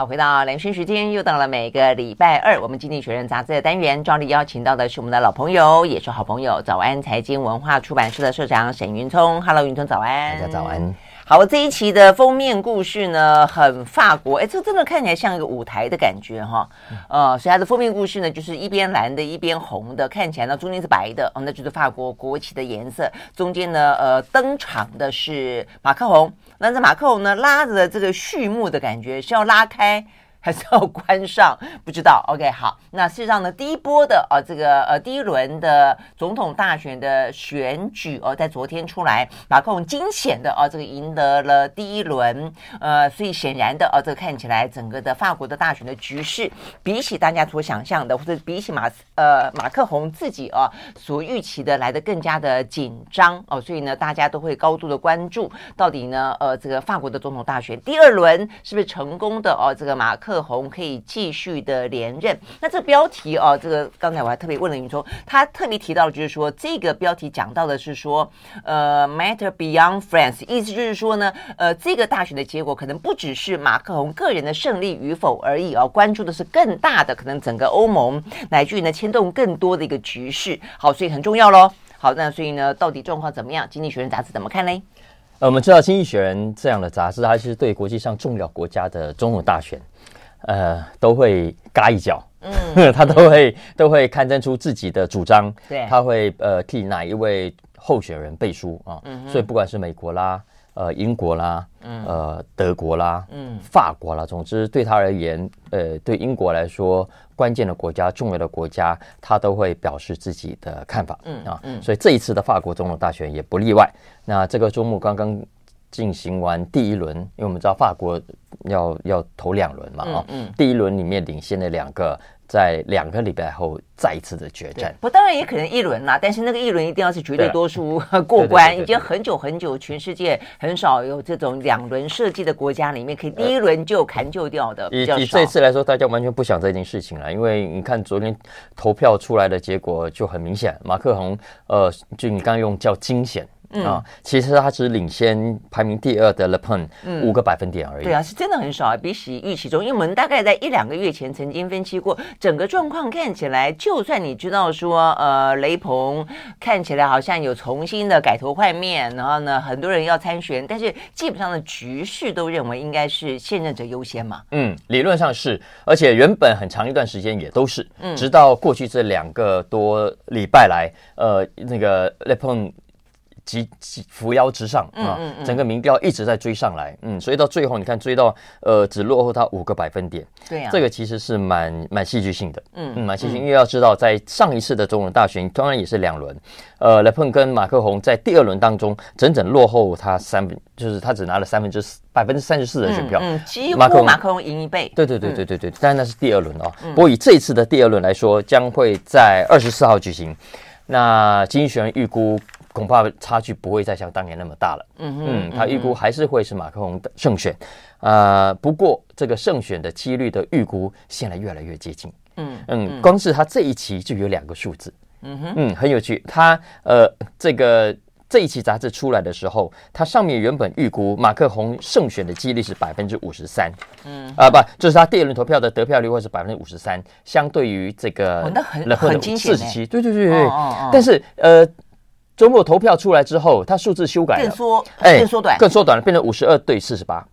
好，回到连讯时间，又到了每个礼拜二，我们经济学人杂志的单元，照例邀请到的是我们的老朋友，也是好朋友，早安财经文化出版社的社长沈云聪。Hello，云聪，早安。大家早安。好，这一期的封面故事呢，很法国，哎，这真的看起来像一个舞台的感觉哈。呃，所以它的封面故事呢，就是一边蓝的，一边红的，看起来呢，中间是白的，哦，那就是法国国旗的颜色。中间呢，呃，登场的是马克宏。那这马克宏呢，拉着这个序幕的感觉是要拉开还是要关上？不知道。OK，好。那事实上呢，第一波的呃、这个呃第一轮的总统大选的选举哦、在昨天出来，马克宏惊险的啊这个赢得了第一轮。呃，所以显然的啊，这个看起来整个的法国的大选的局势，比起大家所想象的，或者比起马呃马克宏自己啊所预期的来的更加的紧张哦、所以呢，大家都会高度的关注，到底呢呃这个法国的总统大选第二轮是不是成功的哦、这个马克。红可以继续的连任。那这标题哦，这个刚才我还特别问了云聪，他特别提到的就是说，这个标题讲到的是说，呃，matter beyond France，意思就是说呢，呃，这个大选的结果可能不只是马克宏个人的胜利与否而已哦，关注的是更大的，可能整个欧盟乃至于呢牵动更多的一个局势。好，所以很重要喽。好，那所以呢，到底状况怎么样？经济学人杂志怎么看呢？呃，我们知道经济学人这样的杂志，它是对国际上重要国家的总统大选。呃，都会嘎一脚，嗯，他都会都会刊登出自己的主张，对，他会呃替哪一位候选人背书啊，嗯，所以不管是美国啦，呃，英国啦，嗯，呃，德国啦，嗯，法国啦，总之对他而言，呃，对英国来说，关键的国家、重要的国家，他都会表示自己的看法，嗯啊，嗯，所以这一次的法国总统大选也不例外。那这个周末刚刚。进行完第一轮，因为我们知道法国要要投两轮嘛，啊、嗯，嗯、第一轮里面领先的两个，在两个礼拜后再一次的决战。不，当然也可能一轮啦，但是那个一轮一定要是绝对多数过关。已经很久很久，全世界很少有这种两轮设计的国家里面可以第一轮就砍就掉的。以以这次来说，大家完全不想这件事情了，因为你看昨天投票出来的结果就很明显，马克宏，呃，就你刚刚用叫惊险。嗯啊，其实他只领先排名第二的 Le Pen 五个百分点而已。对啊，是真的很少啊，比起预期中。因为我们大概在一两个月前曾经分析过，整个状况看起来，就算你知道说，呃，雷鹏看起来好像有重新的改头换面，然后呢，很多人要参选，但是基本上的局势都认为应该是现任者优先嘛。嗯，理论上是，而且原本很长一段时间也都是，嗯，直到过去这两个多礼拜来，呃，那个雷朋。急急扶摇直上啊！嗯嗯、整个民调一直在追上来，嗯，所以到最后你看追到呃只落后他五个百分点，对呀、啊，这个其实是蛮蛮戏剧性的，嗯嗯，蛮戏剧性，因为要知道在上一次的总统大选，当然也是两轮，呃，勒碰跟马克宏在第二轮当中整整落后他三分，就是他只拿了三分之四百分之三十四的选票，嗯，几乎马克宏赢一倍，对对对对对对，当然那是第二轮哦，嗯、不过以这一次的第二轮来说，将会在二十四号举行，那经济学人预估。恐怕差距不会再像当年那么大了。嗯嗯，他预估还是会是马克宏的胜选。呃，不过这个胜选的几率的预估现在越来越接近。嗯嗯，光是他这一期就有两个数字。嗯哼嗯，很有趣。他呃，这个这一期杂志出来的时候，它上面原本预估马克宏胜选的几率是百分之五十三。嗯啊，不，就是他第二轮投票的得票率会是百分之五十三，相对于这个哦，那很很惊险。四十七，对对对对。哦哦哦，但是呃。周末投票出来之后，它数字修改了，更缩，哎更缩短，更缩短了，变成五十二对四十八。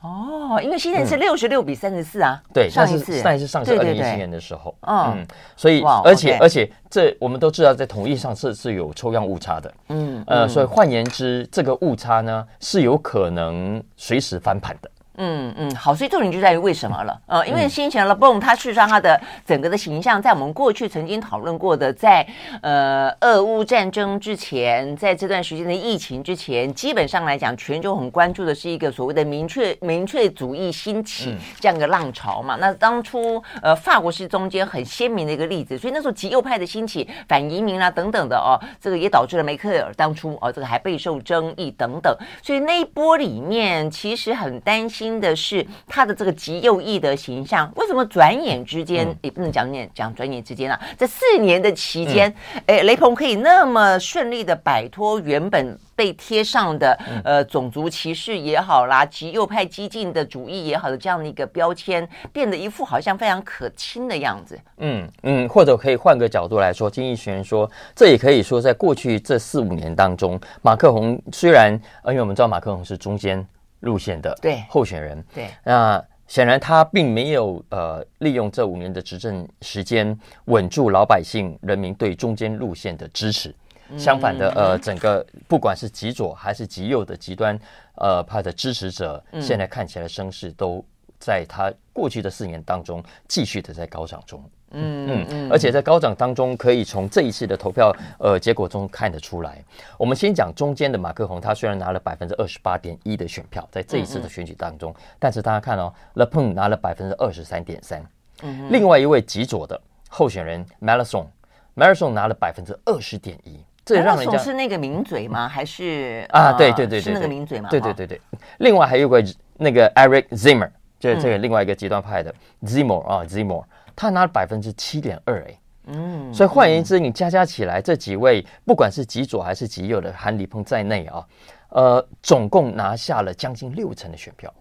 哦，因为现在是六十六比三十四啊。对，上一次上一次上是二零一七年的时候。嗯，所以而且而且这我们都知道，在统一上是是有抽样误差的。嗯，呃，所以换言之，这个误差呢是有可能随时翻盘的。嗯嗯，好，所以重点就在于为什么了？呃，因为先前了，Bon，他事实上他的整个的形象，在我们过去曾经讨论过的，在呃俄乌战争之前，在这段时间的疫情之前，基本上来讲，全球很关注的是一个所谓的明确明确主义兴起这样一个浪潮嘛。那当初呃法国是中间很鲜明的一个例子，所以那时候极右派的兴起、反移民啊等等的哦，这个也导致了梅克尔当初哦这个还备受争议等等，所以那一波里面其实很担心。心的是他的这个极右翼的形象，为什么转眼之间、嗯、也不能讲念讲转眼之间啊，这四年的期间，哎、嗯，雷鹏可以那么顺利的摆脱原本被贴上的、嗯、呃种族歧视也好啦，极右派激进的主义也好的这样的一个标签，变得一副好像非常可亲的样子。嗯嗯，或者可以换个角度来说，经济学人说，这也可以说在过去这四五年当中，马克宏虽然，呃，因为我们知道马克宏是中间路线的对。候选人，对，那显然他并没有呃利用这五年的执政时间稳住老百姓人民对中间路线的支持。相反的，呃，整个不管是极左还是极右的极端呃派的支持者，现在看起来声势都在他过去的四年当中继续的在高涨中。嗯嗯嗯，而且在高涨当中，可以从这一次的投票呃结果中看得出来。我们先讲中间的马克宏，他虽然拿了百分之二十八点一的选票，在这一次的选举当中，但是大家看哦，Le Pen 拿了百分之二十三点三。嗯，另外一位极左的候选人 Mélenchon，Mélenchon 拿了百分之二十点一。这让人家是那个名嘴吗？还是啊？对对对对，是那个名嘴吗？对对对对。另外还有个那个 Eric Zimmer，就是这个另外一个极端派的 Zimmer 啊，Zimmer，他拿了百分之七点二哎。嗯。所以换言之，你加加起来，这几位不管是极左还是极右的，含李鹏在内啊，呃，总共拿下了将近六成的选票。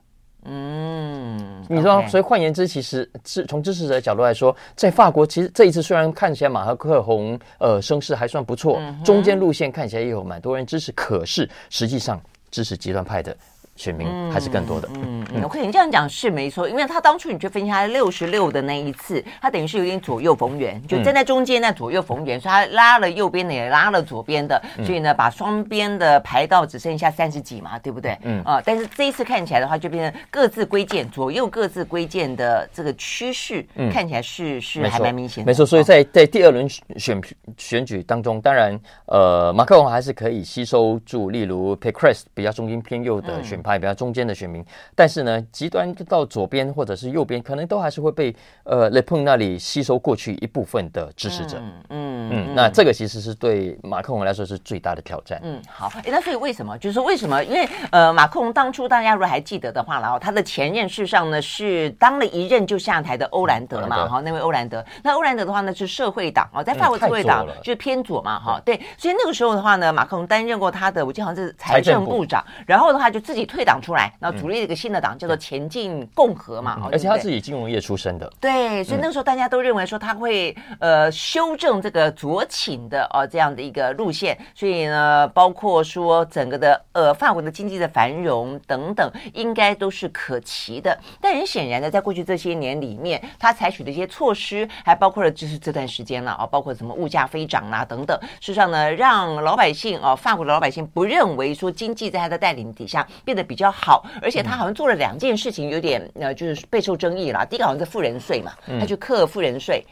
嗯，你知道，所以换言之，其实是从支持者的角度来说，在法国，其实这一次虽然看起来马克宏呃声势还算不错，中间路线看起来也有蛮多人支持，可是实际上支持极端派的。选民还是更多的。嗯嗯，OK，你这样讲是没错，因为他当初你去分析他六十六的那一次，他等于是有点左右逢源，就站在中间那左右逢源，所以他拉了右边的也拉了左边的，所以呢把双边的排到只剩下三十几嘛，对不对？嗯啊，但是这一次看起来的话，就变成各自归建，左右各自归建的这个趋势，看起来是是还蛮明显的。没错，所以在在第二轮选选举当中，当然呃马克龙还是可以吸收住，例如 Pécresse 比较中间偏右的选。派比较中间的选民，但是呢，极端到左边或者是右边，可能都还是会被呃 Le Pen 那里吸收过去一部分的支持者。嗯嗯，嗯，那这个其实是对马克龙来说是最大的挑战。嗯，好，哎，那所以为什么？就是说为什么？因为呃，马克龙当初大家如果还记得的话，然后他的前任事实上呢是当了一任就下台的欧兰德嘛，哈、嗯，那位欧兰德。那欧兰德的话呢是社会党哦，在法国社会党就是偏左嘛，哈，对。所以那个时候的话呢，马克龙担任过他的，我记得好像是财政部长，然后的话就自己。退党出来，然后组立了一个新的党，叫做前进共和嘛。而且他自己金融业出身的，对，所以那个时候大家都认为说他会呃修正这个左倾的哦这样的一个路线，所以呢，包括说整个的呃法国的经济的繁荣等等，应该都是可期的。但很显然的，在过去这些年里面，他采取的一些措施，还包括了就是这段时间了啊，包括什么物价飞涨啊等等，事实上呢，让老百姓啊，法国的老百姓不认为说经济在他的带领底下变得。比较好，而且他好像做了两件事情，有点呃，就是备受争议啦。第一个好像是富人税嘛，他去克富人税，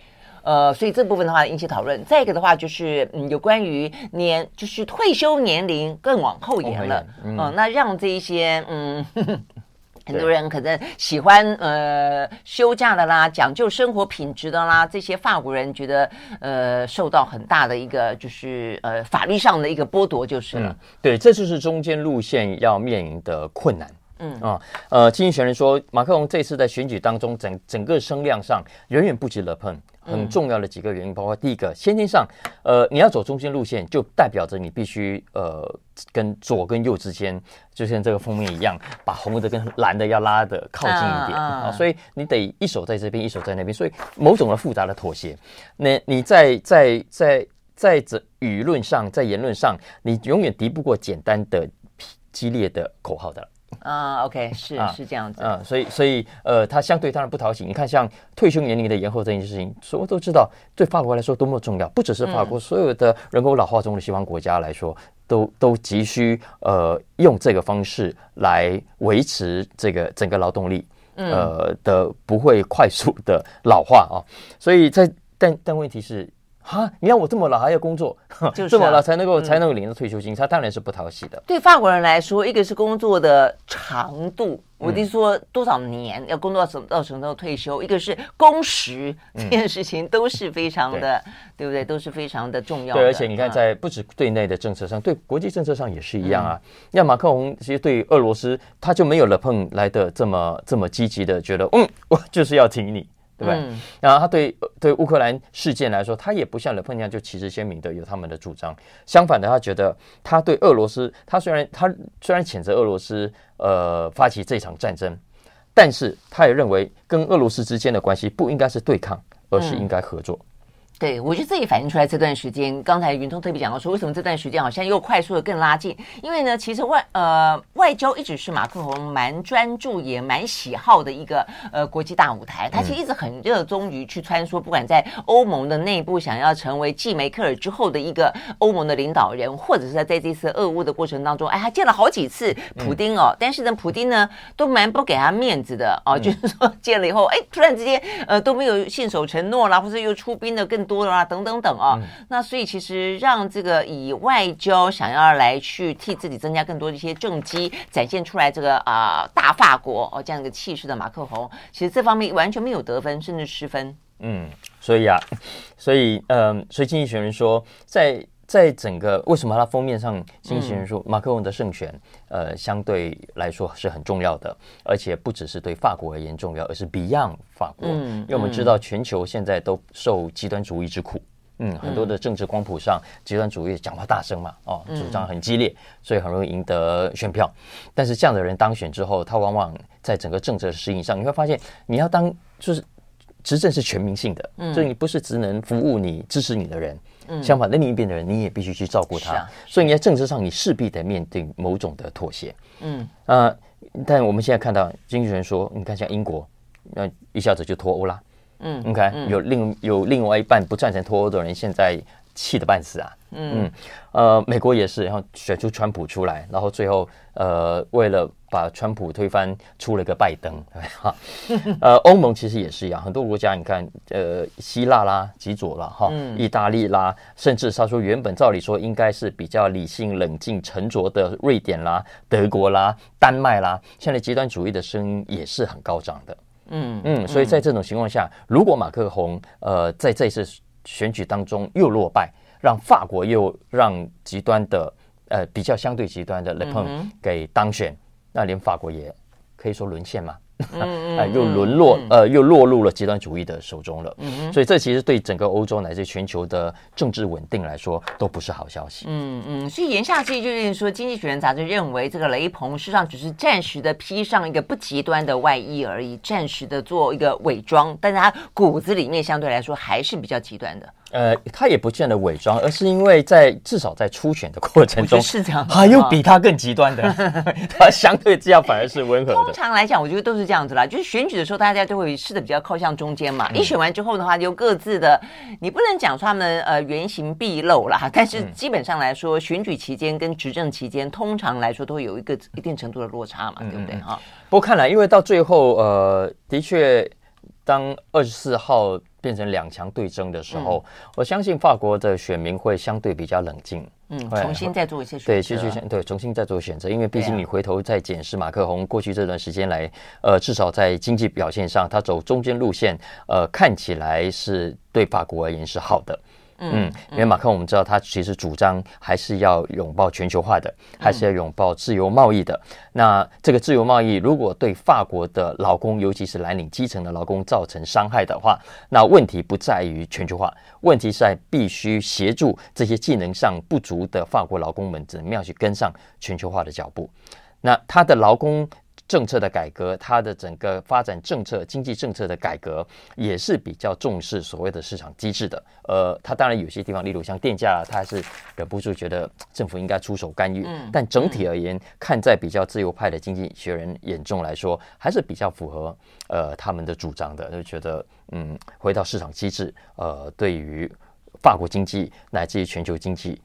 呃，所以这部分的话引起讨论。再一个的话就是嗯，有关于年就是退休年龄更往后延了，嗯、呃，那让这一些嗯。呵呵很多人可能喜欢呃休假的啦，讲究生活品质的啦，这些法国人觉得呃受到很大的一个就是呃法律上的一个剥夺就是了。嗯、对，这就是中间路线要面临的困难。嗯啊呃，经济学人说，马克龙这次在选举当中整整个声量上远远不及勒庞。很重要的几个原因，包括第一个，先天上，呃，你要走中间路线，就代表着你必须呃，跟左跟右之间，就像这个封面一样，把红的跟蓝的要拉的靠近一点啊，所以你得一手在这边，一手在那边，所以某种的复杂的妥协。那你在在在在这舆论上，在言论上，你永远敌不过简单的激烈的口号的。啊、uh,，OK，是、uh, 是这样子，嗯、uh,，所以所以呃，他相对当然不讨喜。你看，像退休年龄的延后这件事情，所有都知道，对法国来说多么重要。不只是法国，所有的人口老化中的西方国家来说，都都急需呃用这个方式来维持这个整个劳动力呃的不会快速的老化啊。所以在但但问题是，哈，你看我这么老还要工作，就是、啊、这么老才能够、嗯、才能够领到退休金，他当然是不讨喜的。对法国人来说，一个是工作的长度，我就说多少年要工作到什到什么时候退休，一个是工时这件事情都是非常的，嗯、对，对不对？都是非常的重要的。对，而且你看，在不止对内的政策上，嗯、对国际政策上也是一样啊。那、嗯、马克龙其实对俄罗斯，他就没有了碰来的这么这么积极的，觉得嗯，我就是要挺你。对不对？嗯、然后他对对乌克兰事件来说，他也不像勒佩那样就旗帜鲜明的有他们的主张。相反的，他觉得他对俄罗斯，他虽然他虽然谴责俄罗斯呃发起这场战争，但是他也认为跟俄罗斯之间的关系不应该是对抗，而是应该合作。嗯对，我觉得这也反映出来这段时间，刚才云通特别讲到说，为什么这段时间好像又快速的更拉近？因为呢，其实外呃外交一直是马克龙蛮专注也蛮喜好的一个呃国际大舞台，他其实一直很热衷于去穿梭，不管在欧盟的内部想要成为继梅克尔之后的一个欧盟的领导人，或者是在这次俄乌的过程当中，哎，他见了好几次普丁哦，但是呢，普丁呢都蛮不给他面子的哦，就是说见了以后，哎，突然之间呃都没有信守承诺啦，或者又出兵的更。多了啊，等等等啊，嗯、那所以其实让这个以外交想要来去替自己增加更多的一些政绩，展现出来这个啊、呃、大法国哦这样一个气势的马克宏，其实这方面完全没有得分，甚至失分。嗯，所以啊，所以嗯、呃，所以经济学人说在。在整个为什么他封面上，经济学人说马克龙的胜选，呃，相对来说是很重要的，而且不只是对法国而言重要，而是 beyond 法国。因为我们知道全球现在都受极端主义之苦，嗯，很多的政治光谱上，极端主义讲话大声嘛，哦，主张很激烈，所以很容易赢得选票。但是这样的人当选之后，他往往在整个政策适应上，你会发现，你要当就是执政是全民性的，所以你不是只能服务你支持你的人。相反，的另一边的人，你也必须去照顾他，啊、所以你在政治上，你势必得面对某种的妥协。嗯。啊、呃，但我们现在看到经济学人说，你看像英国，那一下子就脱欧啦。嗯，，OK，有另有另外一半不赞成脱欧的人，现在气得半死啊。嗯，嗯呃，美国也是，然后选出川普出来，然后最后呃，为了把川普推翻，出了个拜登，哈，呃，欧盟其实也是一样，很多国家，你看，呃，希腊啦，极左啦哈，意大利啦，甚至他说原本照理说应该是比较理性、冷静、沉着的瑞典啦、德国啦、丹麦啦，现在极端主义的声音也是很高涨的。嗯嗯，所以在这种情况下，如果马克宏呃在这次选举当中又落败，让法国又让极端的呃比较相对极端的勒庞给当选，那连法国也可以说沦陷嘛。嗯嗯，又沦落，呃，又落入了极端主义的手中了。嗯嗯，所以这其实对整个欧洲乃至全球的政治稳定来说，都不是好消息。嗯嗯，所以言下之意就是说，《经济学人》杂志认为，这个雷鹏事实际上只是暂时的披上一个不极端的外衣而已，暂时的做一个伪装，但是他骨子里面相对来说还是比较极端的。呃，他也不见得伪装，而是因为在至少在初选的过程中，是这样，还有比他更极端的，他相对之下反而是温和的。通常来讲，我觉得都是这样子啦，就是选举的时候，大家都会试的比较靠向中间嘛。一选完之后的话，就各自的，你不能讲说他们呃原形毕露啦，但是基本上来说，选举期间跟执政期间，通常来说都会有一个一定程度的落差嘛，对不对啊？不过看来，因为到最后，呃，的确，当二十四号。变成两强对争的时候，嗯、我相信法国的选民会相对比较冷静，嗯，重新再做一些选择，对，继续对，重新再做选择，因为毕竟你回头再检视马克宏过去这段时间来，呃，至少在经济表现上，他走中间路线，呃，看起来是对法国而言是好的。嗯，因为马克我们知道他其实主张还是要拥抱全球化的，还是要拥抱自由贸易的。那这个自由贸易如果对法国的劳工，尤其是蓝领基层的劳工造成伤害的话，那问题不在于全球化，问题是在必须协助这些技能上不足的法国劳工们怎么样去跟上全球化的脚步。那他的劳工。政策的改革，它的整个发展政策、经济政策的改革，也是比较重视所谓的市场机制的。呃，它当然有些地方，例如像电价，它还是忍不住觉得政府应该出手干预。嗯，但整体而言，看在比较自由派的经济学人眼中来说，还是比较符合呃他们的主张的，就觉得嗯，回到市场机制，呃，对于法国经济乃至于全球经济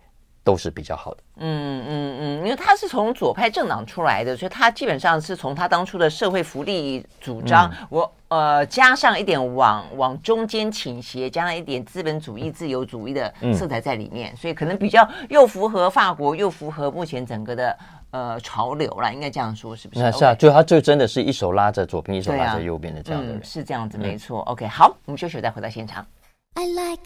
都是比较好的。嗯嗯嗯，因为他是从左派政党出来的，所以他基本上是从他当初的社会福利主张，嗯、我呃加上一点往往中间倾斜，加上一点资本主义、自由主义的色彩在里面，嗯、所以可能比较又符合法国，又符合目前整个的呃潮流啦，应该这样说是不是？那是啊，就他就真的是一手拉着左边，一手拉着右边的这样的人，嗯、是这样子，没错。嗯、OK，好，我们休息再回到现场。I like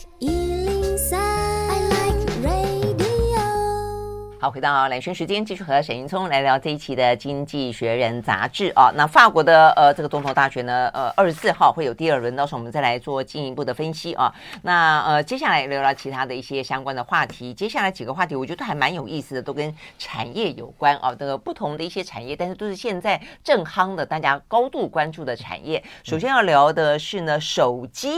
好，回到兰萱时间，继续和沈云聪来聊这一期的《经济学人》杂志啊。那法国的呃这个总统大选呢，呃二十四号会有第二轮，到时候我们再来做进一步的分析啊。那呃接下来聊聊其他的一些相关的话题。接下来几个话题我觉得还蛮有意思的，都跟产业有关啊。这个不同的一些产业，但是都是现在正夯的，大家高度关注的产业。首先要聊的是呢，手机。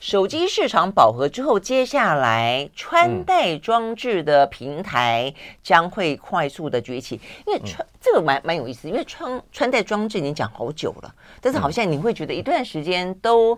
手机市场饱和之后，接下来穿戴装置的平台将会快速的崛起。因为穿这个蛮蛮有意思，因为穿穿戴装置已经讲好久了，但是好像你会觉得一段时间都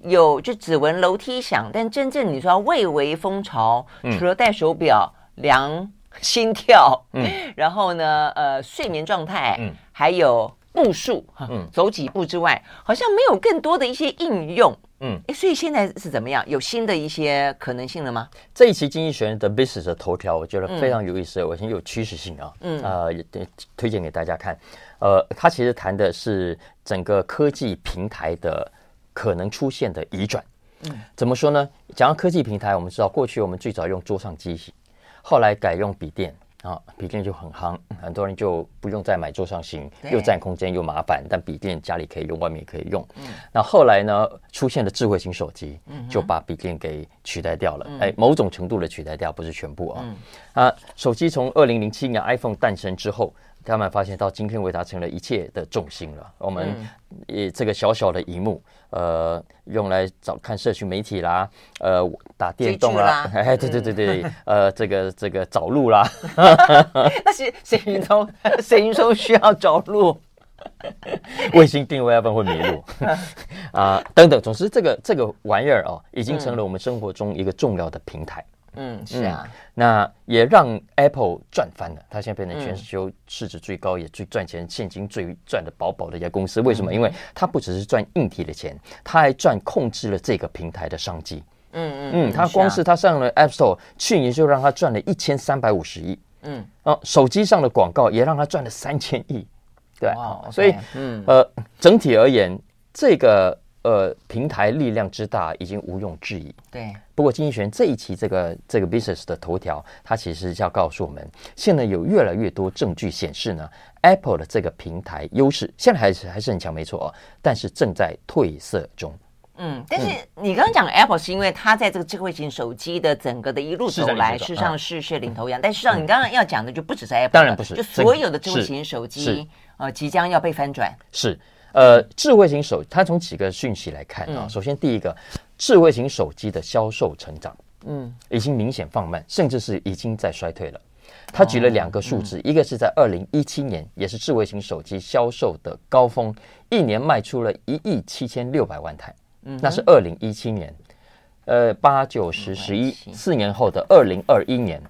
有就只闻楼梯响，但真正你说要蔚为风潮，除了戴手表量心跳，嗯，然后呢，呃，睡眠状态，嗯，还有步数，嗯，走几步之外，好像没有更多的一些应用。嗯，哎，所以现在是怎么样？有新的一些可能性了吗？这一期《经济学人》的 Business 的头条，我觉得非常有意思，我觉得有趋势性啊。嗯，呃，也推荐给大家看。呃，他其实谈的是整个科技平台的可能出现的移转。嗯，怎么说呢？讲到科技平台，我们知道过去我们最早用桌上机型，后来改用笔电。啊，笔电就很夯，很多人就不用再买桌上型，又占空间又麻烦。但笔电家里可以用，外面也可以用。嗯，那后来呢，出现了智慧型手机，就把笔电给取代掉了。哎、嗯，某种程度的取代掉，不是全部啊。嗯、啊，手机从二零零七年 iPhone 诞生之后。他们发现到今天为它成了一切的重心了。我们以这个小小的一幕，呃，用来找看社群媒体啦，呃，打电动啦，哎，对对对对，呃，这个这个找路啦。那些谁云聪，谁云聪需要找路，卫星定位要不然会迷路啊，等等。总之，这个这个玩意儿哦，已经成了我们生活中一个重要的平台。嗯，是啊，那也让 Apple 赚翻了，它现在变成全球市值最高、嗯、也最赚钱、现金最赚的饱饱的一家公司。为什么？嗯、因为它不只是赚硬体的钱，它还赚控制了这个平台的商机。嗯嗯嗯，它光是它上了 App Store，去年就让它赚了一千三百五十亿。嗯，哦，手机上的广告也让它赚了三千亿。对，哇所以，嗯呃，整体而言，这个。呃，平台力量之大已经毋庸置疑。对，不过经济学这一期这个这个 business 的头条，它其实是要告诉我们，现在有越来越多证据显示呢，Apple 的这个平台优势现在还是还是很强，没错哦，但是正在褪色中。嗯，但是你刚刚讲 Apple 是因为它在这个智慧型手机的整个的一路走来，事实上是是领头羊。但事实上，你刚刚要讲的就不只是 Apple，当然不是，就所有的智慧型手机呃即将要被翻转。是。呃，智慧型手，它从几个讯息来看啊。首先，第一个，智慧型手机的销售成长，嗯，已经明显放慢，甚至是已经在衰退了。他举了两个数字，一个是在二零一七年，也是智慧型手机销售的高峰，一年卖出了一亿七千六百万台，嗯，那是二零一七年。呃，八九十十一，四年后的二零二一年，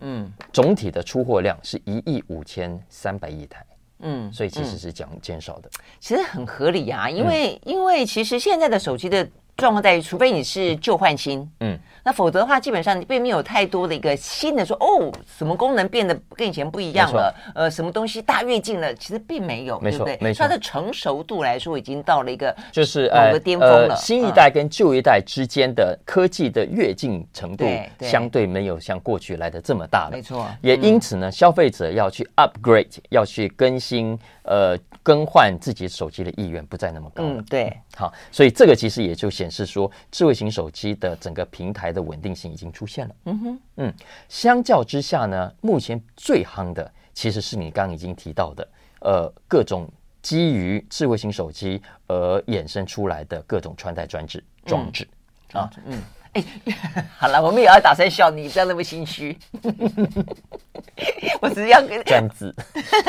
嗯，总体的出货量是一亿五千三百亿台。嗯，所以其实是讲减少的，其实很合理啊，因为、嗯、因为其实现在的手机的状况在于，除非你是旧换新，嗯。那否则的话，基本上你并没有太多的一个新的说哦，什么功能变得跟以前不一样了？呃，什么东西大跃进了？其实并没有，没错，对没错。它的成熟度来说，已经到了一个就是某个巅峰了。新一代跟旧一代之间的科技的跃进程度，相对没有像过去来的这么大了。没错，也因此呢，消费者要去 upgrade，要去更新，呃，更换自己手机的意愿不再那么高了。嗯，对。好，所以这个其实也就显示说，智慧型手机的整个平台的稳定性已经出现了。嗯哼，嗯，相较之下呢，目前最夯的其实是你刚刚已经提到的，呃，各种基于智慧型手机而衍生出来的各种穿戴装置装置啊，嗯。哎，好了，我们也要打算笑你，不要那么心虚。我只是要跟这样子，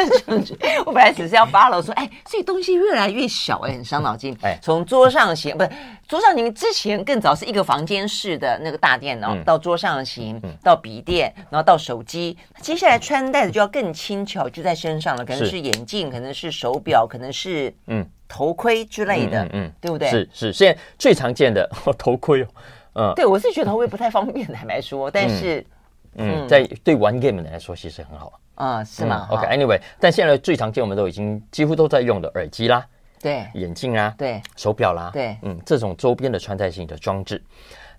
我本来只是要发了说，哎，这东西越来越小，哎，很伤脑筋。哎，从桌上型不是桌上型，之前更早是一个房间式的那个大电脑，嗯、到桌上型，嗯、到笔电，然后到手机。接下来穿戴的就要更轻巧，就在身上了，可能是眼镜，可能是手表，可能是嗯头盔之类的，嗯，嗯嗯对不对？是是，现在最常见的头盔哦，嗯，对我是觉得头盔不太方便，坦白说，但是。嗯嗯，在对玩 game 的来说，其实很好。啊，是吗？OK，Anyway，但现在最常见，我们都已经几乎都在用的耳机啦，对，眼镜啊，对，手表啦，对，嗯，这种周边的穿戴性的装置，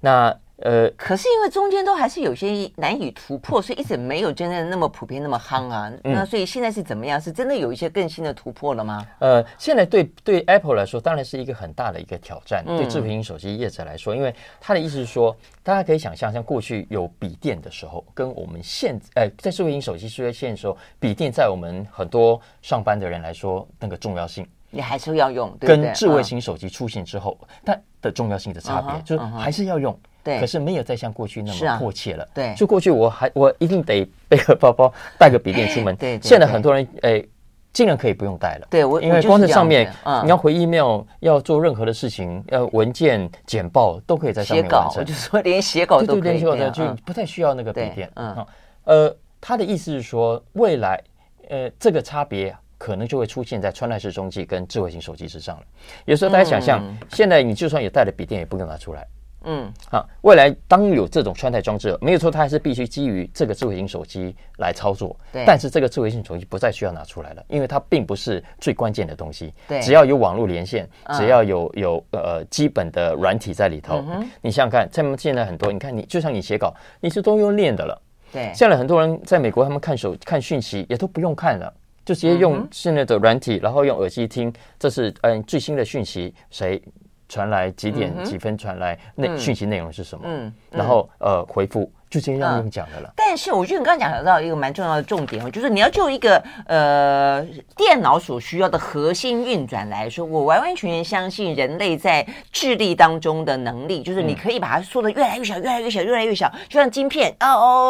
那。呃，可是因为中间都还是有些难以突破，所以一直没有真正那么普遍那么夯啊。嗯、那所以现在是怎么样？是真的有一些更新的突破了吗？呃，现在对对 Apple 来说，当然是一个很大的一个挑战。嗯、对智慧型手机业者来说，因为他的意思是说，大家可以想象，像过去有笔电的时候，跟我们现呃在智慧型手机出现的时候，笔电在我们很多上班的人来说，那个重要性，你还是要用。对对跟智慧型手机出现之后，嗯、它的重要性的差别，嗯、就是还是要用。对，可是没有再像过去那么迫切了。啊、对，就过去我还我一定得背个包包，带个笔电出门。对，对，对，现在很多人诶，尽量可以不用带了。对，我因为光在上面，嗯、你要回 email，要做任何的事情，要文件简报都可以在上面完成。我就说连写稿都可以，对，就不太需要那个笔电。嗯，呃，他的意思是说，未来呃这个差别可能就会出现在穿戴式中继跟智慧型手机之上了。有时候大家想象，嗯、现在你就算有带了笔电，也不用拿出来。嗯，好，未来当有这种穿戴装置，没有错，它还是必须基于这个智慧型手机来操作。对，但是这个智慧型手机不再需要拿出来了，因为它并不是最关键的东西。对，只要有网络连线，只要有有呃基本的软体在里头，你想想看，他们现在很多，你看你就像你写稿，你是都用练的了。对，现在很多人在美国，他们看手看讯息也都不用看了，就直接用现在的软体，然后用耳机听，这是嗯最新的讯息谁。传来几点几分传来那讯息内容是什么？嗯，然后呃回复就这样用讲的了。但是我觉得你刚刚讲到一个蛮重要的重点哦，就是你要就一个呃电脑所需要的核心运转来说，我完完全全相信人类在智力当中的能力，就是你可以把它缩的越来越小，越来越小，越来越小，就像晶片哦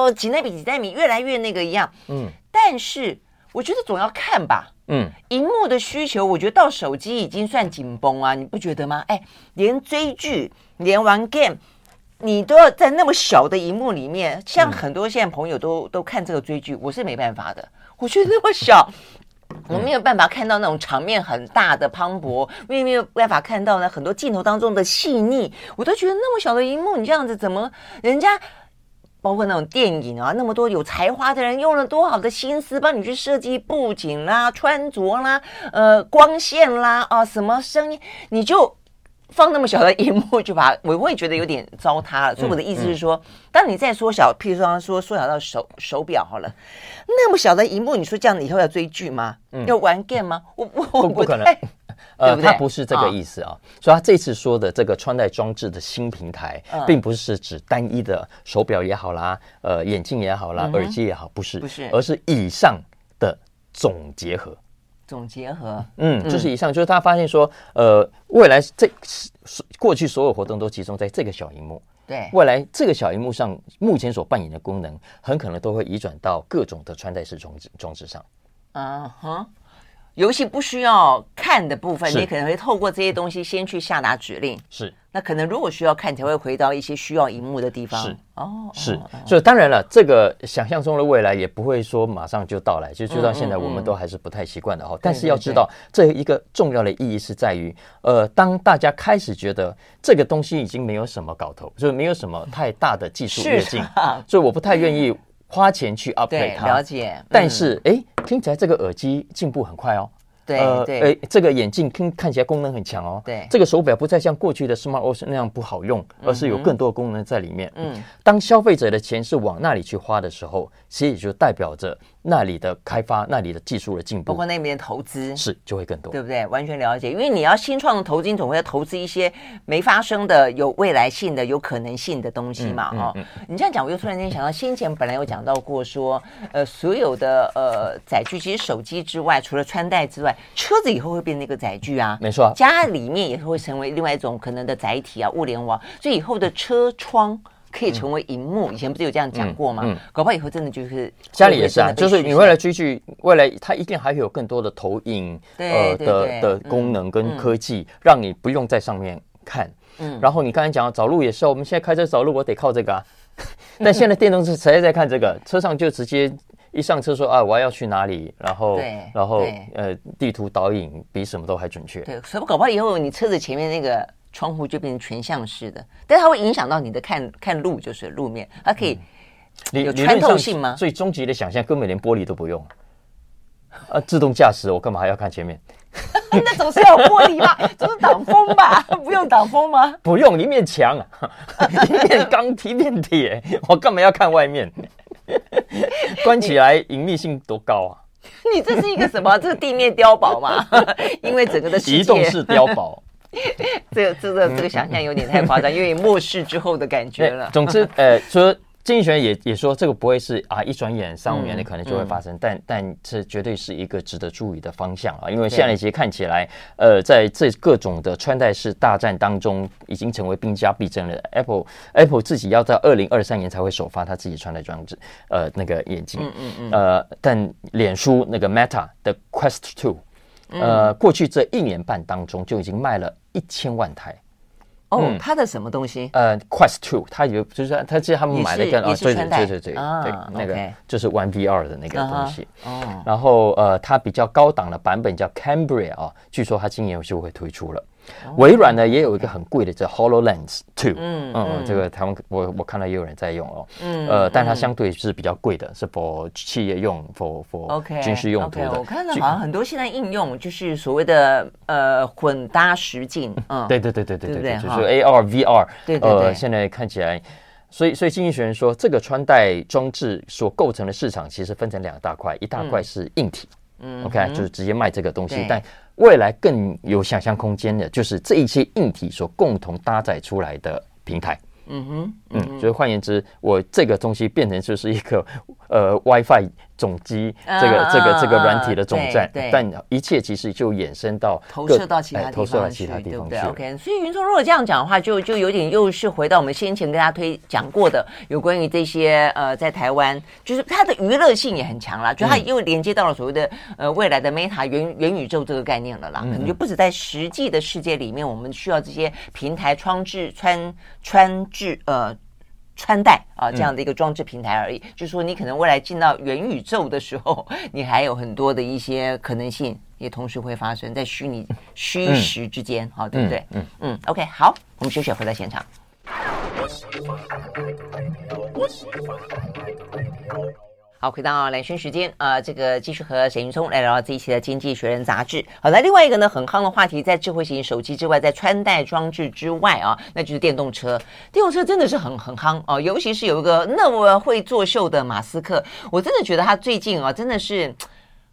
哦几纳米几纳米越来越那个一样。嗯，但是我觉得总要看吧。嗯，荧幕的需求，我觉得到手机已经算紧绷啊，你不觉得吗？哎，连追剧、连玩 game，你都要在那么小的荧幕里面。像很多现在朋友都都看这个追剧，我是没办法的。我觉得那么小，我没有办法看到那种场面很大的磅礴，我也没有办法看到呢很多镜头当中的细腻。我都觉得那么小的荧幕，你这样子怎么人家？包括那种电影啊，那么多有才华的人用了多好的心思帮你去设计布景啦、穿着啦、呃光线啦啊什么声音，你就放那么小的荧幕就把我会觉得有点糟蹋了。所以我的意思是说，当你再缩小，譬如说说缩小到手手表好了，那么小的荧幕，你说这样以后要追剧吗？要玩 game 吗？我我不不可能。呃，他不是这个意思啊，哦、所以他这次说的这个穿戴装置的新平台，嗯、并不是指单一的手表也好啦，呃，眼镜也好啦，嗯、耳机也好，不是，不是，而是以上的总结合。总结合，嗯，就是以上，就是他发现说，呃，未来这过去所有活动都集中在这个小荧幕，对，未来这个小荧幕上目前所扮演的功能，很可能都会移转到各种的穿戴式装置装置上。啊哈。游戏不需要看的部分，你可能会透过这些东西先去下达指令。是，那可能如果需要看，才会回到一些需要荧幕的地方。是哦，是。所以当然了，这个想象中的未来也不会说马上就到来，就就到现在我们都还是不太习惯的哈。嗯嗯嗯，但是要知道，这一个重要的意义是在于，呃，当大家开始觉得这个东西已经没有什么搞头，就是没有什么太大的技术跃进，啊、所以我不太愿意。花钱去 upgrade 它，了解。嗯、但是，哎，听起来这个耳机进步很快哦。对，对，哎，这个眼镜听看起来功能很强哦。对，这个手表不再像过去的 Smart Watch 那样不好用，而是有更多的功能在里面。嗯，当消费者的钱是往那里去花的时候，其实也就代表着。那里的开发，那里的技术的进步，包括那边的投资是就会更多，对不对？完全了解，因为你要新创的投资，总会要投资一些没发生的、有未来性的、有可能性的东西嘛。哦，你这样讲，我又突然间想到，先前本来有讲到过说，呃，所有的呃载具，其实手机之外，除了穿戴之外，外，车子以后会变成一个载具啊，没错，家里面也会成为另外一种可能的载体啊，物联网。所以以后的车窗可以成为荧幕，以前不是有这样讲过吗？嗯，搞不好以后真的就是家里也是啊，就是你未来追剧，未来它一定还会有更多的投影呃的的功能跟科技，让你不用在上面看。嗯，然后你刚才讲找路也是，我们现在开车找路，我得靠这个啊。但现在电动车谁在看这个？车上就直接一上车说啊，我要去哪里，然后然后呃，地图导引比什么都还准确。对，所以搞不好以后你车子前面那个窗户就变成全向式的，但它会影响到你的看看路，就是路面，它可以有穿透性吗？最终极的想象根本连玻璃都不用。啊，自动驾驶我干嘛还要看前面？那总是要有玻璃吧，总是挡风吧？不用挡风吗？不用，一面墙，一面钢，一面铁，我干嘛要看外面？关起来隐秘性多高啊？你这是一个什么？这是地面碉堡吗？因为整个的移动式碉堡，这个这个这个想象有点太夸张，因为末世之后的感觉了。总之，呃，说。经济学也也说，这个不会是啊，一转眼三五年的可能就会发生，嗯嗯、但但这绝对是一个值得注意的方向啊，因为现在其实看起来，呃，在这各种的穿戴式大战当中，已经成为兵家必争了。Apple Apple 自己要在二零二三年才会首发他自己穿戴装置，呃，那个眼镜，嗯嗯嗯，呃，但脸书那个 Meta 的 Quest Two，呃，过去这一年半当中就已经卖了一千万台。哦，他的什么东西？呃，Quest Two，他有就是他其实他们买了一个啊，对对对对对，那个就是 One VR 的那个东西。哦，然后呃，它比较高档的版本叫 Cambria 啊，据说它今年就会推出了。微软呢也有一个很贵的叫 HoloLens Two，嗯嗯，这个他们我我看到也有人在用哦，嗯呃，但它相对是比较贵的，是 for 企业用，for for 军事用途的。我看到好像很多现在应用就是所谓的呃混搭实境，嗯，对对对对对对对，就是 AR VR，对对呃，现在看起来，所以所以经济学人说，这个穿戴装置所构成的市场其实分成两大块，一大块是硬体，嗯，OK，就是直接卖这个东西，但未来更有想象空间的，就是这一些硬体所共同搭载出来的平台。嗯哼，嗯，所以换言之，我这个东西变成就是一个呃 WiFi。总机这个这个这个软体的总站，但一切其实就衍生到投射到其他地方，投射到其他地方，对不对？OK，所以云聪如果这样讲的话，就就有点又是回到我们先前跟大家推讲过的，有关于这些呃，在台湾就是它的娱乐性也很强啦，就它又连接到了所谓的呃未来的 Meta 元元宇宙这个概念了啦，可能就不止在实际的世界里面，我们需要这些平台装置穿穿制呃。穿戴啊，这样的一个装置平台而已。嗯、就是说，你可能未来进到元宇宙的时候，你还有很多的一些可能性，也同时会发生在虚拟虚实之间，好、对不对？嗯嗯，嗯。OK，好，我们休息回到现场。好，回到蓝轩时间、呃，这个继续和沈云聪来聊聊这一期的《经济学人》杂志。好，那另外一个呢，很夯的话题，在智慧型手机之外，在穿戴装置之外啊，那就是电动车。电动车真的是很很夯哦，尤其是有一个那么会作秀的马斯克，我真的觉得他最近啊，真的是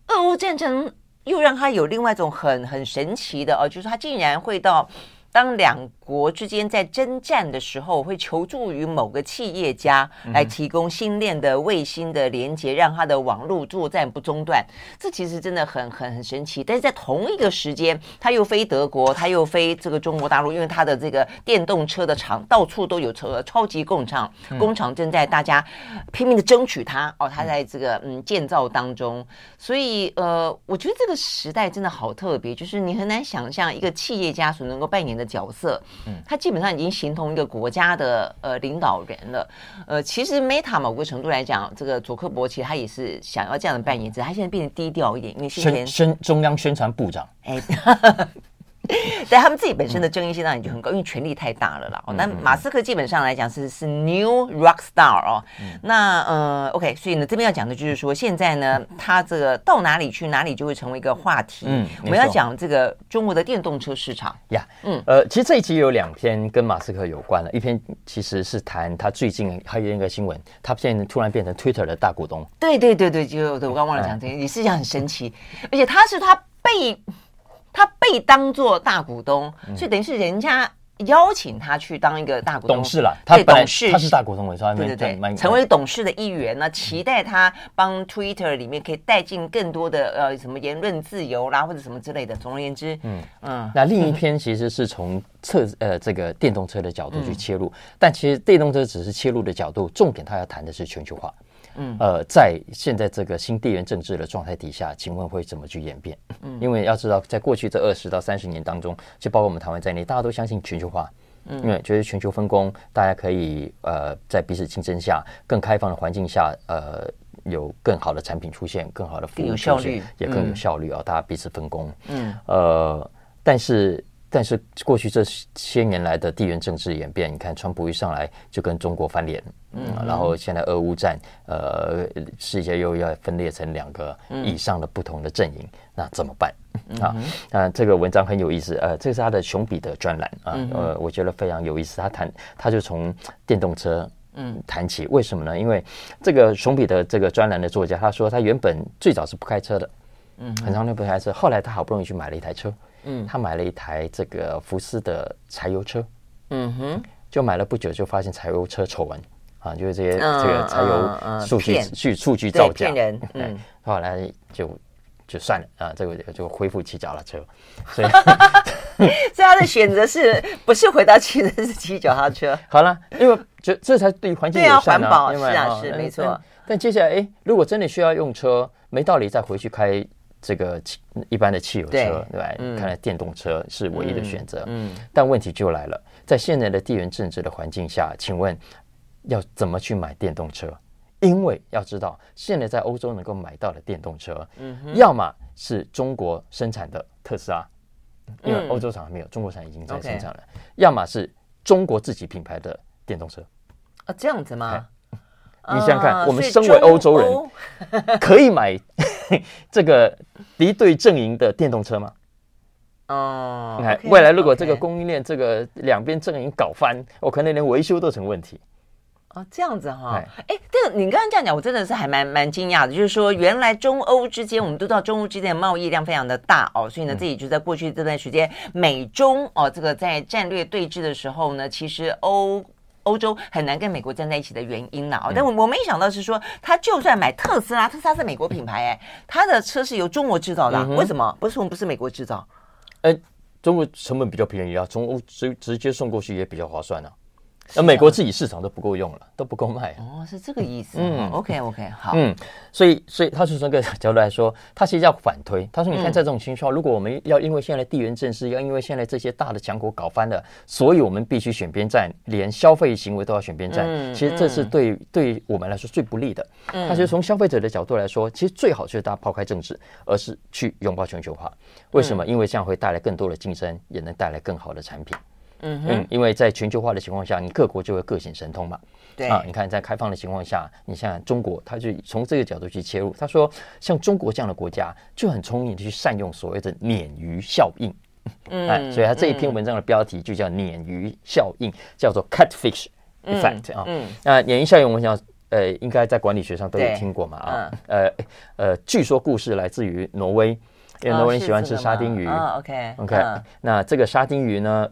俄乌战争又让他有另外一种很很神奇的哦，就是他竟然会到当两。国之间在征战的时候，会求助于某个企业家来提供星链的卫星的连接，让他的网络作战不中断。这其实真的很很很神奇。但是在同一个时间，他又飞德国，他又飞这个中国大陆，因为他的这个电动车的厂到处都有车，超级工厂，工厂正在大家拼命的争取它哦，它在这个嗯建造当中。所以呃，我觉得这个时代真的好特别，就是你很难想象一个企业家所能够扮演的角色。嗯，他基本上已经形同一个国家的呃领导人了。呃，其实 Meta 某个程度来讲，这个佐科伯其实他也是想要这样的扮演者，他现在变得低调一点，因为先前宣中央宣传部长。哎。对他们自己本身的争议性当然就很高，因为权力太大了啦。那马斯克基本上来讲是是 new rock star 哦。那呃，OK，所以呢这边要讲的就是说，现在呢他这个到哪里去，哪里就会成为一个话题。嗯，我们要讲这个中国的电动车市场呀。嗯，呃，其实这一期有两篇跟马斯克有关的，一篇其实是谈他最近还有一个新闻，他现在突然变成 Twitter 的大股东。对对对对，就我刚忘了讲这个，也是讲很神奇，而且他是他被。他被当做大股东，所以等于是人家邀请他去当一个大股东，董事了。他董事，他是大股东，没错，对对对，成为董事的一员呢，期待他帮 Twitter 里面可以带进更多的呃什么言论自由啦，或者什么之类的。总而言之，嗯嗯。那另一篇其实是从测呃这个电动车的角度去切入，但其实电动车只是切入的角度，重点他要谈的是全球化。嗯，呃，在现在这个新地缘政治的状态底下，请问会怎么去演变？嗯，因为要知道，在过去这二十到三十年当中，就包括我们台湾在内，大家都相信全球化，嗯，因为觉得全球分工，大家可以呃在彼此竞争下、更开放的环境下，呃，有更好的产品出现，更好的服务出现，也更有效率啊，大家彼此分工，嗯，呃，但是。但是过去这些年来的地缘政治演变，你看，川普一上来就跟中国翻脸，嗯，然后现在俄乌战，呃，世界又要分裂成两个以上的不同的阵营，那怎么办啊？那这个文章很有意思，呃，这是他的熊彼得专栏啊，呃，我觉得非常有意思。他谈，他就从电动车嗯谈起，为什么呢？因为这个熊彼得这个专栏的作家，他说他原本最早是不开车的，嗯，很长时间不开车，后来他好不容易去买了一台车。嗯，他买了一台这个福斯的柴油车，嗯哼，就买了不久就发现柴油车丑闻。啊，就是这些这个柴油数据数数据造假，骗人，嗯，后来就就算了啊，这个就恢复骑脚踏车，所以 所以他的选择是不是回到骑的是骑脚踏车？好了，因为这这才对环境友善啊，环保是啊是没错。但接下来哎，如果真的需要用车，没道理再回去开。这个汽一般的汽油车，对，对吧？嗯、看来电动车是唯一的选择。嗯，嗯，但问题就来了，在现在的地缘政治的环境下，请问要怎么去买电动车？因为要知道，现在在欧洲能够买到的电动车，嗯，要么是中国生产的特斯拉，因为欧洲厂还没有，中国厂已经在生产了；嗯、要么是中国自己品牌的电动车。啊，这样子吗？你想想看，呃、我们身为欧洲人，可以买 这个敌对阵营的电动车吗？哦，你看未来如果这个供应链这个两边阵营搞翻，我可能连维修都成问题。哦，这样子哈，哎，这个你刚刚这样讲，我真的是还蛮蛮惊讶的。就是说，原来中欧之间，我们都知道中欧之间的贸易量非常的大哦，所以呢，这也就在过去这段时间，美中哦这个在战略对峙的时候呢，其实欧。欧洲很难跟美国站在一起的原因了啊！但我我没想到是说，他就算买特斯拉，特斯拉是美国品牌哎，他的车是由中国制造的，为什么？不是我们不是美国制造？哎，中国成本比较便宜啊，从欧直直接送过去也比较划算啊。那美国自己市场都不够用了，都不够卖哦，是这个意思。嗯，OK OK，好。嗯，所以所以他是从这个角度来说，他其实要反推。他说：“你看，在这种情况，如果我们要因为现在地缘政治，要因为现在这些大的强国搞翻了，所以我们必须选边站，连消费行为都要选边站。其实这是对对我们来说最不利的。他其实从消费者的角度来说，其实最好就是大家抛开政治，而是去拥抱全球化。为什么？因为这样会带来更多的竞争，也能带来更好的产品。”嗯嗯，因为在全球化的情况下，你各国就会各显神通嘛。对啊，你看在开放的情况下，你像中国，他就从这个角度去切入。他说，像中国这样的国家就很聪明的去善用所谓的鲶鱼效应。嗯，所以他这一篇文章的标题就叫鲶鱼效应，叫做 catfish effect 啊。嗯，那鲶鱼效应，我想呃，应该在管理学上都有听过嘛啊。呃呃，据说故事来自于挪威，因为挪威人喜欢吃沙丁鱼。OK OK，那这个沙丁鱼呢？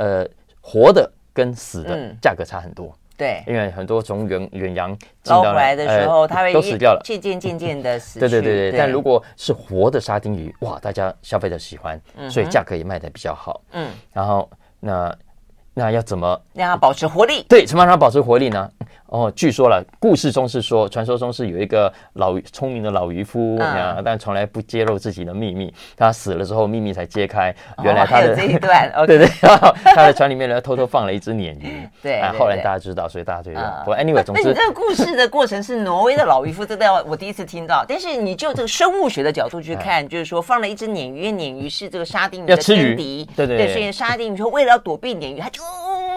呃，活的跟死的价格差很多，对，因为很多从远远洋捞回来的时候，它会都死掉了，渐渐渐渐的死。对对对对，但如果是活的沙丁鱼，哇，大家消费者喜欢，所以价格也卖的比较好。嗯，然后那那要怎么让它保持活力？对，怎么让它保持活力呢？哦，据说了，故事中是说，传说中是有一个老聪明的老渔夫，啊，但从来不揭露自己的秘密。他死了之后，秘密才揭开，原来他的这一段，对对，他的船里面呢，偷偷放了一只鲶鱼。对，后来大家知道，所以大家就用。不，anyway，总之，那你这个故事的过程是挪威的老渔夫，这个我第一次听到。但是你就这个生物学的角度去看，就是说放了一只鲶鱼，鲶鱼是这个沙丁鱼的天敌，对对对，所以沙丁鱼说为了要躲避鲶鱼，他就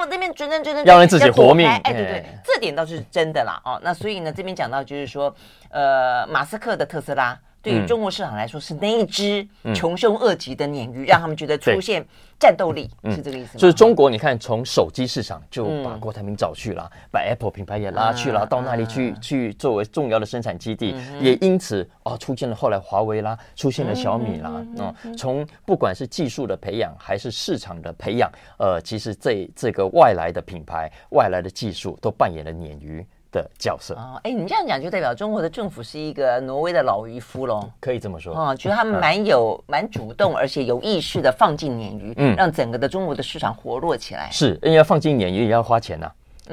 那边转转转转，要让自己活命。哎，对对，这点是真的啦。哦，那所以呢，这边讲到就是说，呃，马斯克的特斯拉对于中国市场来说是那一只穷凶恶极的鲶鱼，让他们觉得出现战斗力，是这个意思吗？就是中国，你看从手机市场就把郭台铭找去了，把 Apple 品牌也拉去了，到那里去去作为重要的生产基地，也因此哦出现了后来华为啦，出现了小米啦，嗯，从不管是技术的培养还是市场的培养，呃，其实这这个外来的品牌、外来的技术都扮演了鲶鱼的角色。哦，哎，你这样讲就代表中国的政府是一个挪威的老渔夫喽？可以这么说。哦，觉得他们蛮有、蛮主动，而且有意识的放进鲶鱼，嗯，让整个的中国的市场活络起来。是，因为要放进鲶鱼也要花钱呐，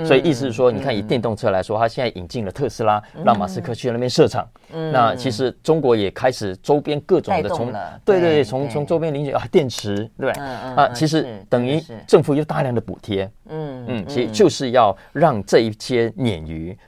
所以意思是说，你看以电动车来说，它现在引进了特斯拉，让马斯克去那边设厂，那其实中国也开始周边各种的从，对对对，从从周边零件啊，电池，对啊，其实等于政府有大量的补贴，嗯嗯，其实就是要让这一些鲶鱼。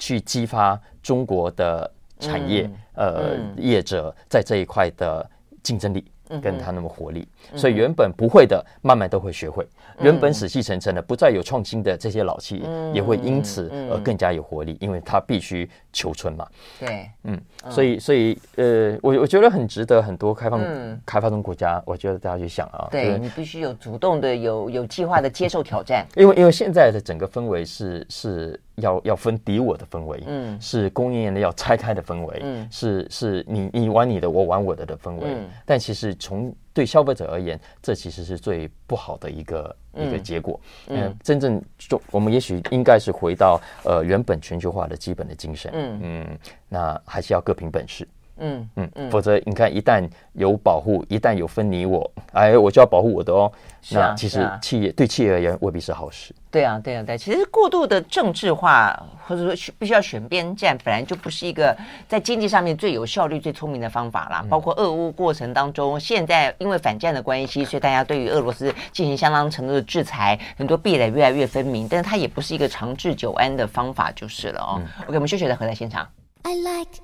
去激发中国的产业，嗯、呃，嗯、业者在这一块的竞争力。跟他那么活力，所以原本不会的，慢慢都会学会；原本死气沉沉的，不再有创新的这些老企业，也会因此而更加有活力，因为他必须求存嘛。对，嗯，所以，所以，呃，我我觉得很值得很多开放开发中国家，我觉得大家去想啊，对你必须有主动的、有有计划的接受挑战，因为因为现在的整个氛围是是要要分敌我的氛围，嗯，是供应链的要拆开的氛围，嗯，是是你你玩你的，我玩我的的氛围，但其实。从对消费者而言，这其实是最不好的一个、嗯、一个结果。嗯，真正就，我们也许应该是回到呃原本全球化的基本的精神。嗯嗯，那还是要各凭本事。嗯嗯嗯，否则你看，一旦有保护，一旦有分你我，哎，我就要保护我的哦。那其实企业对企业而言未必是好事。对啊，对啊，对。其实过度的政治化，或者说必须要选边站，本来就不是一个在经济上面最有效率、最聪明的方法啦。包括俄乌过程当中，现在因为反战的关系，所以大家对于俄罗斯进行相当程度的制裁，很多壁垒越来越分明。但是它也不是一个长治久安的方法，就是了哦。OK，我们休息再回来现场。I like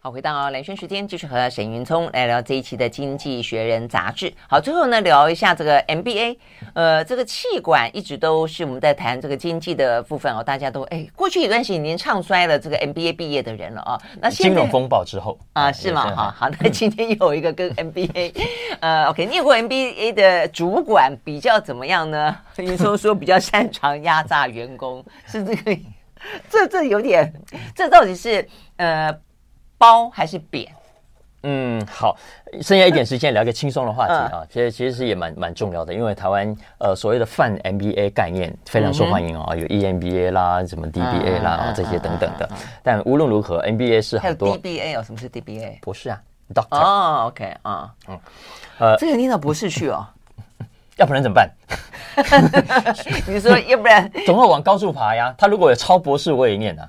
好，回到蓝轩时间，继续和沈云聪来聊这一期的《经济学人》杂志。好，最后呢，聊一下这个 MBA。呃，这个气管一直都是我们在谈这个经济的部分哦。大家都哎，过去一段时间已经唱衰了这个 MBA 毕业的人了啊。那金融风暴之后啊，是吗？哈好，那今天有一个跟 MBA，呃，OK，念过 MBA 的主管比较怎么样呢？云聪说比较擅长压榨员工，是这个？这这有点，这到底是呃？褒还是扁？嗯，好，剩下一点时间聊个轻松的话题啊，其实其实是也蛮蛮重要的，因为台湾呃所谓的泛 MBA 概念非常受欢迎啊，有 EMBA 啦，什么 DBA 啦，这些等等的。但无论如何，MBA 是很多 DBA 哦，什么是 DBA？博士啊，Doctor。哦，OK 啊，嗯，呃，这个念到博士去哦，要不然怎么办？你说要不然总会往高处爬呀。他如果有超博士，我也念啊。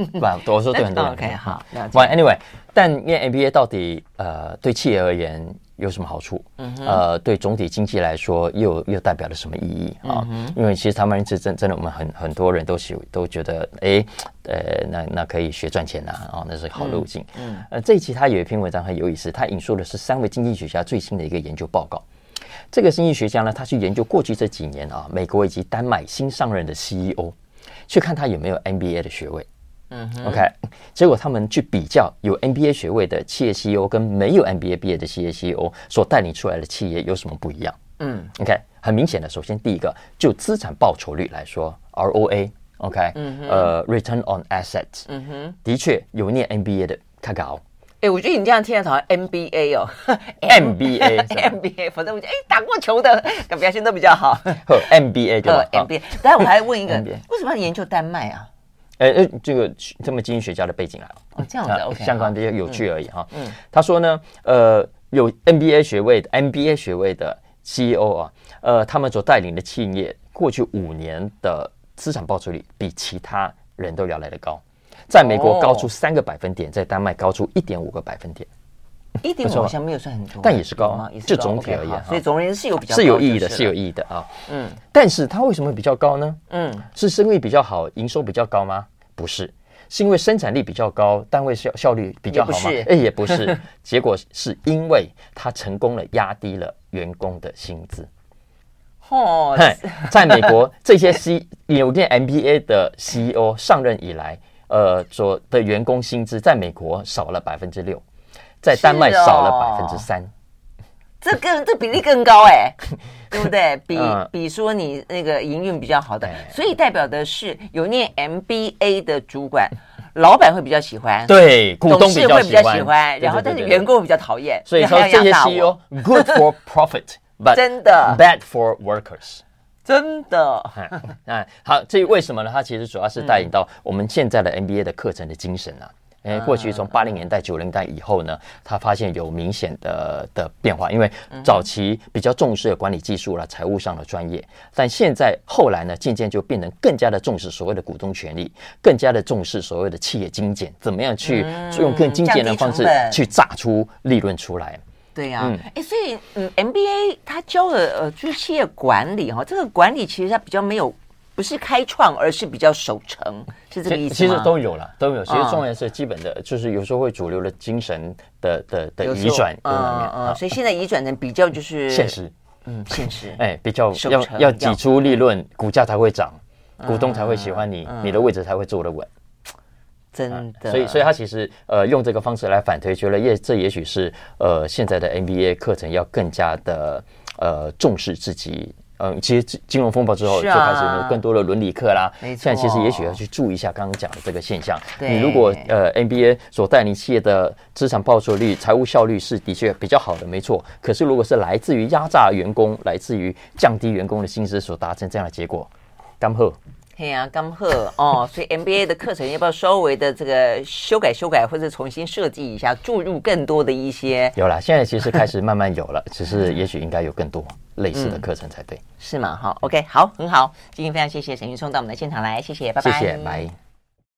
不，我说对很多人。OK，好。Anyway，但因为 MBA 到底呃对企业而言有什么好处？呃，对总体经济来说又又代表了什么意义啊？嗯。因为其实他们一直真真的，我们很很多人都喜都觉得，哎，呃，那那可以学赚钱呐，哦，那是好路径。嗯。呃，这一期他有一篇文章很有意思，他引述的是三位经济学家最新的一个研究报告。这个经济学家呢，他去研究过去这几年啊，美国以及丹麦新上任的 CEO，去看他有没有 MBA 的学位。嗯，OK，结果他们去比较有 MBA 学位的企业 CEO 跟没有 MBA 毕业的企业 CEO 所带领出来的企业有什么不一样？嗯，OK，很明显的，首先第一个就资产报酬率来说，ROA，OK，呃，Return on Assets，嗯哼，的确有念 MBA 的较高。哎，我觉得你这样听起来好像 NBA 哦，NBA，NBA，反正我觉得哎，打过球的表现都比较好。呵，MBA 就？NBA 但是我还问一个，为什么要研究丹麦啊？哎哎，这个这么经济学家的背景来了，哦，这样子，OK，相关的有趣而已哈。嗯，他说呢，呃，有 NBA 学位的，NBA 学位的 CEO 啊，呃，他们所带领的企业过去五年的资产报酬率比其他人都要来得高，在美国高出三个百分点，在丹麦高出一点五个百分点，一点五好像没有算很多，但也是高啊，就总体而言，所以总而言之是有比较是有意义的，是有意义的啊。嗯，但是它为什么比较高呢？嗯，是生意比较好，营收比较高吗？不是，是因为生产力比较高，单位效效率比较好吗？哎，也不是，结果是因为它成功了压低了员工的薪资。哦，在美国这些 C 有念 MBA 的 CEO 上任以来，呃所的员工薪资在美国少了百分之六，在丹麦少了百分之三。这更这比例更高哎，对不对？比比说你那个营运比较好的，所以代表的是有念 MBA 的主管，老板会比较喜欢，对，股东比较喜欢，然后但是员工比较讨厌，所以说这些 CEO good for profit，but 真的。bad for workers，真的。哎，好，至于为什么呢？它其实主要是带领到我们现在的 NBA 的课程的精神啊。哎，过去从八零年代、九零年代以后呢，他发现有明显的的变化，因为早期比较重视的管理技术啦、财务上的专业，但现在后来呢，渐渐就变成更加的重视所谓的股东权利，更加的重视所谓的企业精简，怎么样去用更精简的方式去榨出利润出来？对呀，哎，所以嗯，MBA 他教的呃就是企业管理哈，这个管理其实它比较没有。不是开创，而是比较守成，是这个意思？其实都有了，都有。其实重要是基本的，就是有时候会主流的精神的的的移转，嗯嗯。所以现在移转成比较就是现实，嗯，现实。哎，比较要要挤出利润，股价才会涨，股东才会喜欢你，你的位置才会坐得稳。真的。所以，所以他其实呃用这个方式来反推，觉得也这也许是呃现在的 MBA 课程要更加的呃重视自己。嗯，其实金融风暴之后就开始有更多的伦理课啦。现在其实也许要去注意一下刚刚讲的这个现象。你如果呃 MBA 所带领企业的资产报酬率、财务效率是的确比较好的，没错。可是如果是来自于压榨员工、来自于降低员工的薪资所达成这样的结果，干贺。对呀，刚贺哦，所以 MBA 的课程要不要稍微的这个修改修改，或者重新设计一下，注入更多的一些？有了，现在其实开始慢慢有了，只是也许应该有更多类似的课程才对，是吗？好，OK，好，很好，今天非常谢谢沈云聪到我们的现场来，谢谢，拜拜，谢谢，拜。